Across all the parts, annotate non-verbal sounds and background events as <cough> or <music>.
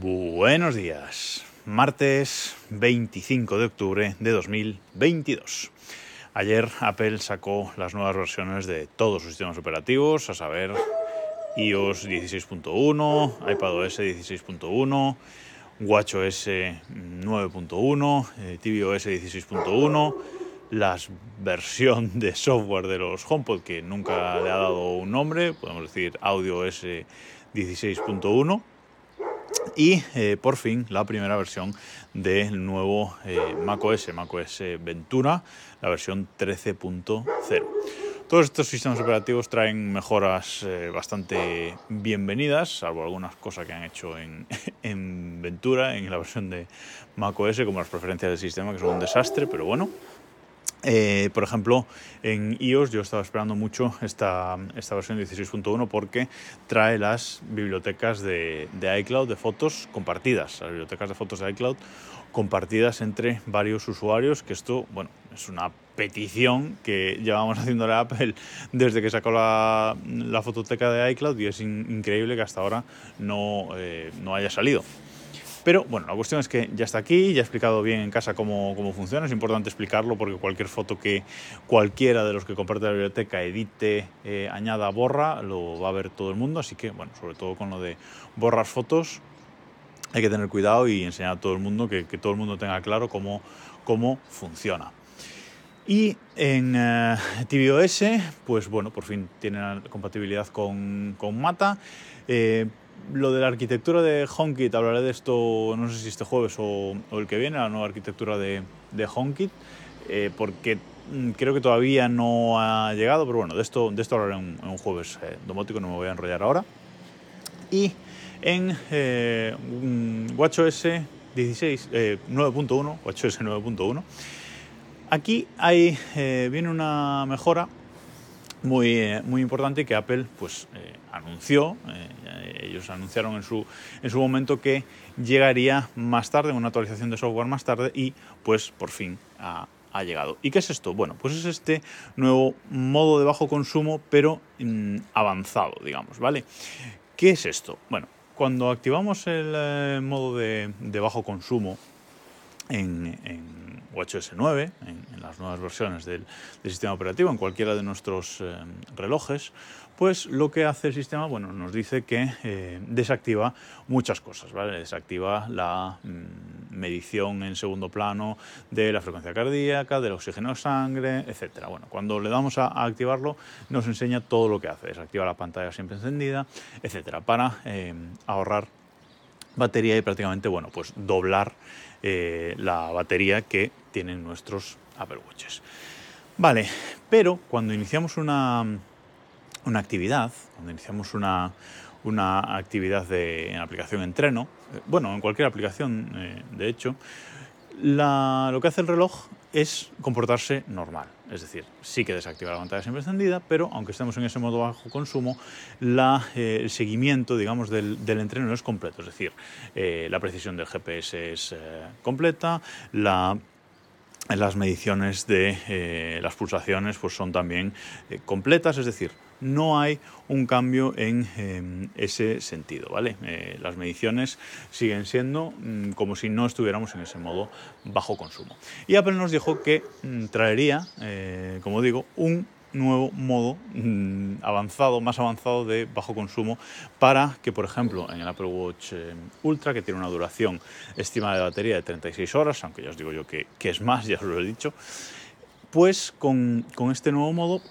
Buenos días, martes 25 de octubre de 2022. Ayer Apple sacó las nuevas versiones de todos sus sistemas operativos, a saber iOS 16.1, iPadOS 16.1, WatchOS 9.1, tvOS 16.1, la versión de software de los HomePod que nunca le ha dado un nombre, podemos decir AudioOS 16.1 y eh, por fin la primera versión del nuevo eh, macOS, macOS Ventura, la versión 13.0. Todos estos sistemas operativos traen mejoras eh, bastante bienvenidas, salvo algunas cosas que han hecho en, <laughs> en Ventura, en la versión de macOS, como las preferencias del sistema, que son un desastre, pero bueno, eh, por ejemplo, en iOS yo estaba esperando mucho esta, esta versión 16.1 porque trae las bibliotecas de, de, iCloud de fotos compartidas, las bibliotecas de fotos de iCloud compartidas entre varios usuarios, que esto, bueno, es una petición que llevamos <laughs> haciendo a Apple desde que sacó la, la fototeca de iCloud y es in, increíble que hasta ahora no, eh, no haya salido. Pero bueno, la cuestión es que ya está aquí, ya he explicado bien en casa cómo, cómo, funciona, es importante explicarlo porque cualquier foto que cualquiera de los que comparte la biblioteca edite, eh, añada, borra, lo va a ver todo el mundo, así que bueno, sobre todo con lo de borrar fotos, hay que tener cuidado y enseñar a todo el mundo que, que todo el mundo tenga claro cómo, cómo funciona. Y en uh, tvOS, pues bueno, por fin tiene compatibilidad con, con Mata. Eh, lo de la arquitectura de HomeKit, hablaré de esto, no sé si este jueves o, el que viene, la nueva arquitectura de, de HomeKit, eh, porque creo que todavía no ha llegado, pero bueno, de esto, de esto hablaré en un jueves eh, domótico, no me voy a enrollar ahora. Y en eh, WatchOS 16, 9.1, WatchOS 9.1, aquí hay, eh, viene una mejora muy, eh, muy importante que Apple pues, eh, anunció, eh, ellos anunciaron en su, en su momento que llegaría más tarde, una actualización de software más tarde y pues por fin ha, llegado. ¿Y qué es esto? Bueno, pues es este nuevo modo de bajo consumo pero mmm, avanzado, digamos, ¿vale? ¿Qué es esto? Bueno, cuando activamos el modo de, bajo consumo en, en WatchOS 9, en, las nuevas versiones del, sistema operativo, en cualquiera de nuestros eh, relojes, pues lo que hace el sistema, bueno, nos dice que eh, desactiva muchas cosas, ¿vale? Desactiva la mmm, medición en segundo plano de la frecuencia cardíaca, del oxígeno de sangre, etc. Bueno, cuando le damos a, a, activarlo, nos enseña todo lo que hace. Desactiva la pantalla siempre encendida, etc. Para eh, ahorrar batería y prácticamente, bueno, pues doblar eh, la batería que tienen nuestros Apple Watches. Vale, pero cuando iniciamos una, una actividad, cuando iniciamos una, una actividad de, en aplicación entreno, eh, bueno, en cualquier aplicación, eh, de hecho, lo que hace el reloj es comportarse normal. Es decir, sí que desactiva la pantalla siempre encendida, pero aunque estemos en ese modo bajo consumo, la, eh, el seguimiento digamos, del, entreno no es completo. Es decir, eh, la precisión del GPS es eh, completa, la, las mediciones de las pulsaciones pues, son también completas, es decir, no hay un cambio en eh, ese sentido, ¿vale? Eh, las mediciones siguen siendo mmm, como si no estuviéramos en ese modo bajo consumo. Y Apple nos dijo que mmm, traería, eh, como digo, un nuevo modo mmm, avanzado, más avanzado de bajo consumo para que, por ejemplo, en el Apple Watch eh, Ultra, que tiene una duración estimada de batería de 36 horas, aunque ya os digo yo que, es más, <laughs> ya os lo he dicho, pues con este nuevo modo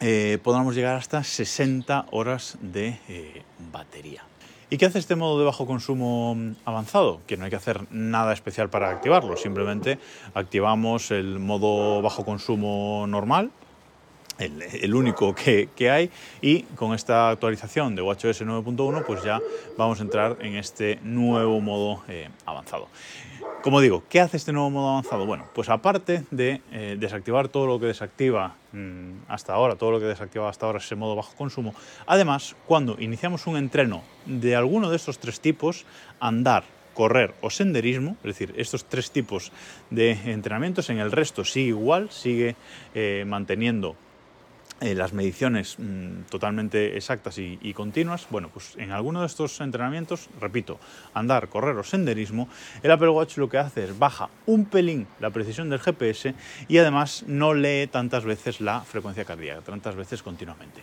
eh, podamos llegar hasta 60 horas de eh, batería. ¿Y qué hace este modo de bajo consumo avanzado? Que no hay que hacer nada especial para activarlo, simplemente activamos el modo bajo consumo normal, el, único que, que, hay y con esta actualización de WatchOS 9.1 pues ya vamos a entrar en este nuevo modo eh, avanzado. Como digo, ¿qué hace este nuevo modo avanzado? Bueno, pues aparte de eh, desactivar todo lo que desactiva mmm, hasta ahora, todo lo que desactiva hasta ahora ese modo bajo consumo, además, cuando iniciamos un entreno de alguno de estos tres tipos, andar, correr o senderismo, es decir, estos tres tipos de entrenamientos, en el resto sigue igual, sigue eh, manteniendo eh, las mediciones mm, totalmente exactas y, continuas, bueno, pues en alguno de estos entrenamientos, repito, andar, correr o senderismo, el Apple Watch lo que hace es baja un pelín la precisión del GPS y además no lee tantas veces la frecuencia cardíaca, tantas veces continuamente.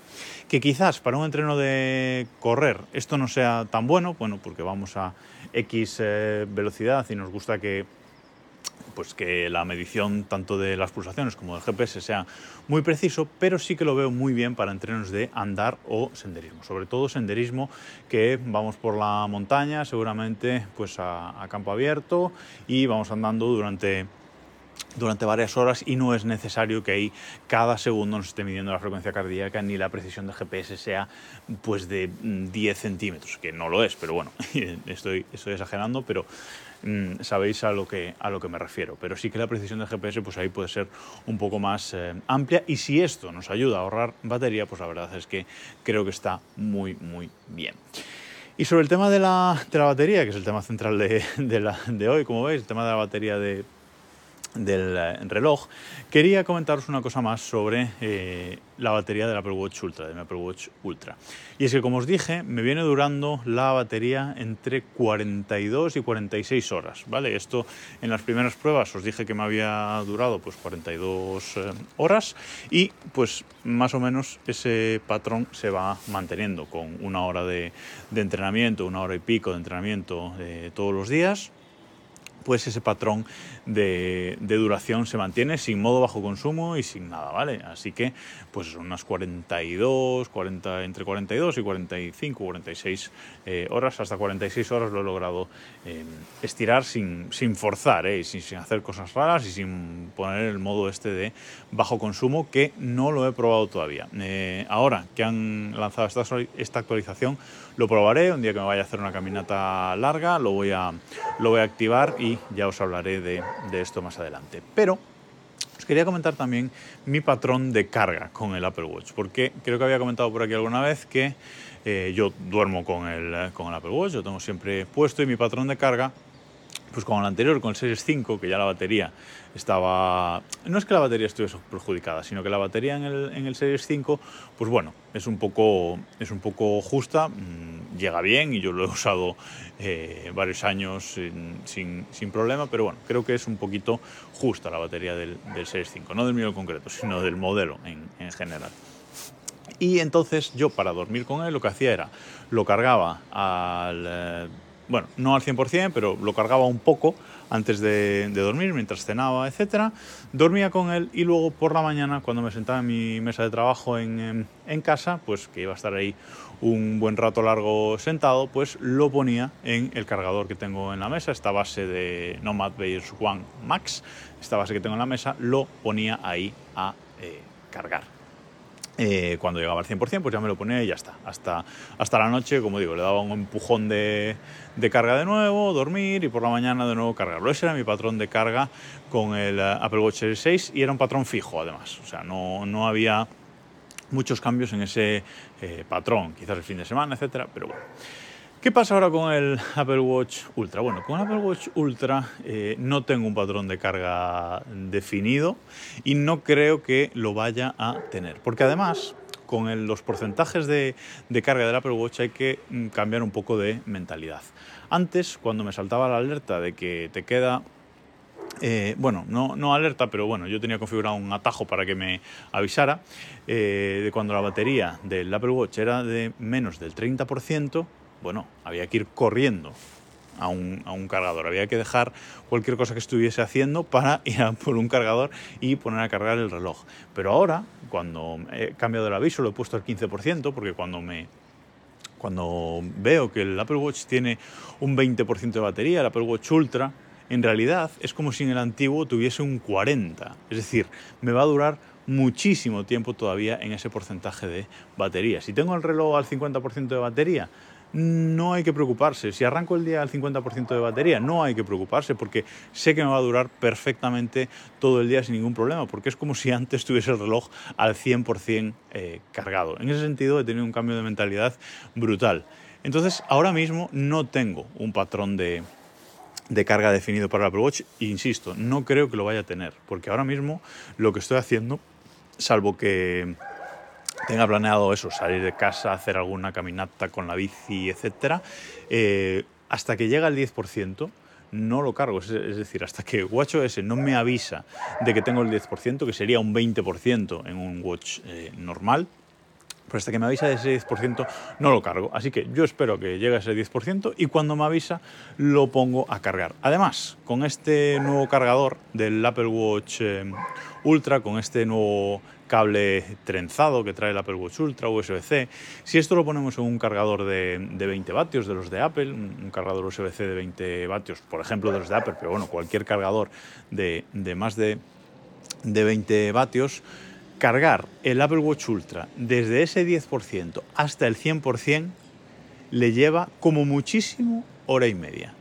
Que quizás para un entreno de correr esto no sea tan bueno, bueno, porque vamos a X eh, velocidad y nos gusta que pues que la medición tanto de las pulsaciones como del GPS sea muy preciso, pero sí que lo veo muy bien para entrenos de andar o senderismo, sobre todo senderismo que vamos por la montaña, seguramente pues a, a campo abierto y vamos andando durante durante varias horas y no es necesario que ahí cada segundo nos esté midiendo la frecuencia cardíaca ni la precisión del GPS sea pues de 10 centímetros, que no lo es, pero bueno, <laughs> estoy, estoy exagerando, pero mm, sabéis a lo, que, a lo que me refiero. Pero sí que la precisión del GPS pues ahí puede ser un poco más eh, amplia y si esto nos ayuda a ahorrar batería, pues la verdad es que creo que está muy, muy bien. Y sobre el tema de la, de la batería, que es el tema central de, de, de hoy, como veis, el tema de la batería de, del eh, reloj, quería comentaros una cosa más sobre eh, la batería del Apple Watch Ultra, de mi Apple Watch Ultra. Y es que, como os dije, me viene durando la batería entre 42 y 46 horas, ¿vale? Esto en las primeras pruebas os dije que me había durado pues 42 eh, horas y pues más o menos ese patrón se va manteniendo con una hora de, entrenamiento, una hora y pico de entrenamiento todos los días pues ese patrón de, duración se mantiene sin modo bajo consumo y sin nada, ¿vale? Así que, pues son unas 42, 40, entre 42 y 45, 46 eh, horas, hasta 46 horas lo he logrado eh, estirar sin, sin forzar, ¿eh? sin, sin, hacer cosas raras y sin poner el modo este de bajo consumo, que no lo he probado todavía. Eh, ahora que han lanzado esta, esta actualización, lo probaré, un día que me vaya a hacer una caminata larga, lo voy a, lo voy a activar y ya os hablaré de, esto más adelante. Pero os quería comentar también mi patrón de carga con el Apple Watch, porque creo que había comentado por aquí alguna vez que eh, yo duermo con el, con el Apple Watch, lo tengo siempre puesto y mi patrón de carga pues con el anterior, con el Series 5, que ya la batería estaba... No es que la batería estuviese perjudicada, sino que la batería en el, en el Series 5, pues bueno, es un poco, es un poco justa, mm, llega bien y yo lo he usado eh, varios años sin, sin, problema, pero bueno, creo que es un poquito justa la batería del, del Series 5, no del mío en concreto, sino del modelo en, en general. Y entonces yo para dormir con él lo que hacía era, lo cargaba al... Bueno, no al 100%, pero lo cargaba un poco antes de, dormir, mientras cenaba, etc. Dormía con él y luego por la mañana, cuando me sentaba en mi mesa de trabajo en, casa, pues que iba a estar ahí un buen rato largo sentado, pues lo ponía en el cargador que tengo en la mesa, esta base de Nomad Base One Max, esta base que tengo en la mesa, lo ponía ahí a eh, cargar. Eh, cuando llegaba al 100%, pues ya me lo ponía y ya está. Hasta, hasta la noche, como digo, le daba un empujón de, de, carga de nuevo, dormir y por la mañana de nuevo cargarlo. Ese era mi patrón de carga con el eh, Apple Watch Series 6 y era un patrón fijo además. O sea, no, no había muchos cambios en ese eh, patrón, quizás el fin de semana, etcétera, pero bueno. ¿Qué pasa ahora con el Apple Watch Ultra? Bueno, con el Apple Watch Ultra eh, no tengo un patrón de carga definido y no creo que lo vaya a tener. Porque además, con los porcentajes de, carga del Apple Watch hay que mm, cambiar un poco de mentalidad. Antes, cuando me saltaba la alerta de que te queda eh, bueno, no, no, alerta, pero bueno, yo tenía configurado un atajo para que me avisara eh, de cuando la batería del Apple Watch era de menos del 30%, bueno, había que ir corriendo a un, a un, cargador. Había que dejar cualquier cosa que estuviese haciendo para <laughs> ir a por un cargador y poner a cargar el reloj. Pero ahora, cuando he cambiado el aviso, lo he puesto al 15%, porque cuando me cuando veo que el Apple Watch tiene un 20% de batería, el Apple Watch Ultra, en realidad es como si en el antiguo tuviese un 40. Es decir, me va a durar muchísimo tiempo todavía en ese porcentaje de batería. Si tengo el reloj al 50% de batería, no hay que preocuparse. Si arranco el día al 50% de batería, no hay que preocuparse porque sé que me va a durar perfectamente todo el día sin ningún problema, porque es como si <laughs> antes tuviese el reloj al 100% eh, cargado. En ese sentido he tenido un cambio de mentalidad brutal. Entonces, ahora mismo no tengo un patrón de, de carga definido para el Apple Watch. insisto, no creo que lo vaya a tener, porque ahora mismo lo que estoy haciendo, salvo que tenga planeado eso, salir de casa, hacer alguna caminata con la bici, etc., eh, hasta que llega al 10%, no lo cargo. Es, decir, hasta que WatchOS no me avisa de que tengo el 10%, que sería un 20% en un watch eh, normal, pero hasta que me avisa de ese 10% no lo cargo. Así que yo espero que llegue a ese 10% y cuando me avisa lo pongo a cargar. Además, con este nuevo cargador del Apple Watch eh, Ultra, con este nuevo cable trenzado que trae el Apple Watch Ultra USB-C. Si esto lo ponemos en un cargador de, 20 vatios de los de Apple, un cargador USB-C de 20 vatios, por ejemplo de los de Apple, pero bueno, cualquier cargador de, más de, de 20 vatios, cargar el Apple Watch Ultra desde ese 10% hasta el 100% le lleva como muchísimo hora y media.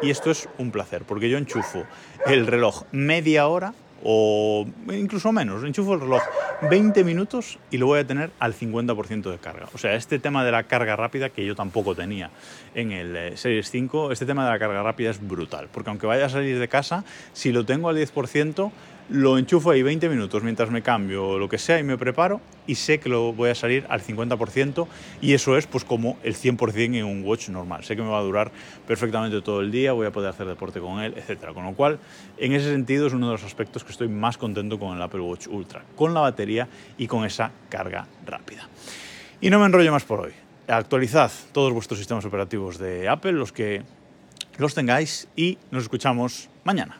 Y esto es un placer, porque yo enchufo el reloj media hora o incluso menos. Enchufo el reloj 20 minutos y lo voy a tener al 50% de carga. O sea, este tema de la carga rápida que yo tampoco tenía en el eh, Series 5, este tema de la carga rápida es brutal, porque aunque vaya a salir de casa, si lo tengo al 10%, lo enchufo ahí 20 minutos mientras me cambio lo que sea y me preparo y sé que lo voy a salir al 50% y eso es pues como el 100% en un watch normal. Sé que me va a durar perfectamente todo el día, voy a poder hacer deporte con él, etc. Con lo cual, en ese sentido es uno de los aspectos que estoy más contento con el Apple Watch Ultra, con la batería y con esa carga rápida. Y no me enrollo más por hoy. Actualizad todos vuestros sistemas operativos de Apple, los que los tengáis, y nos escuchamos mañana.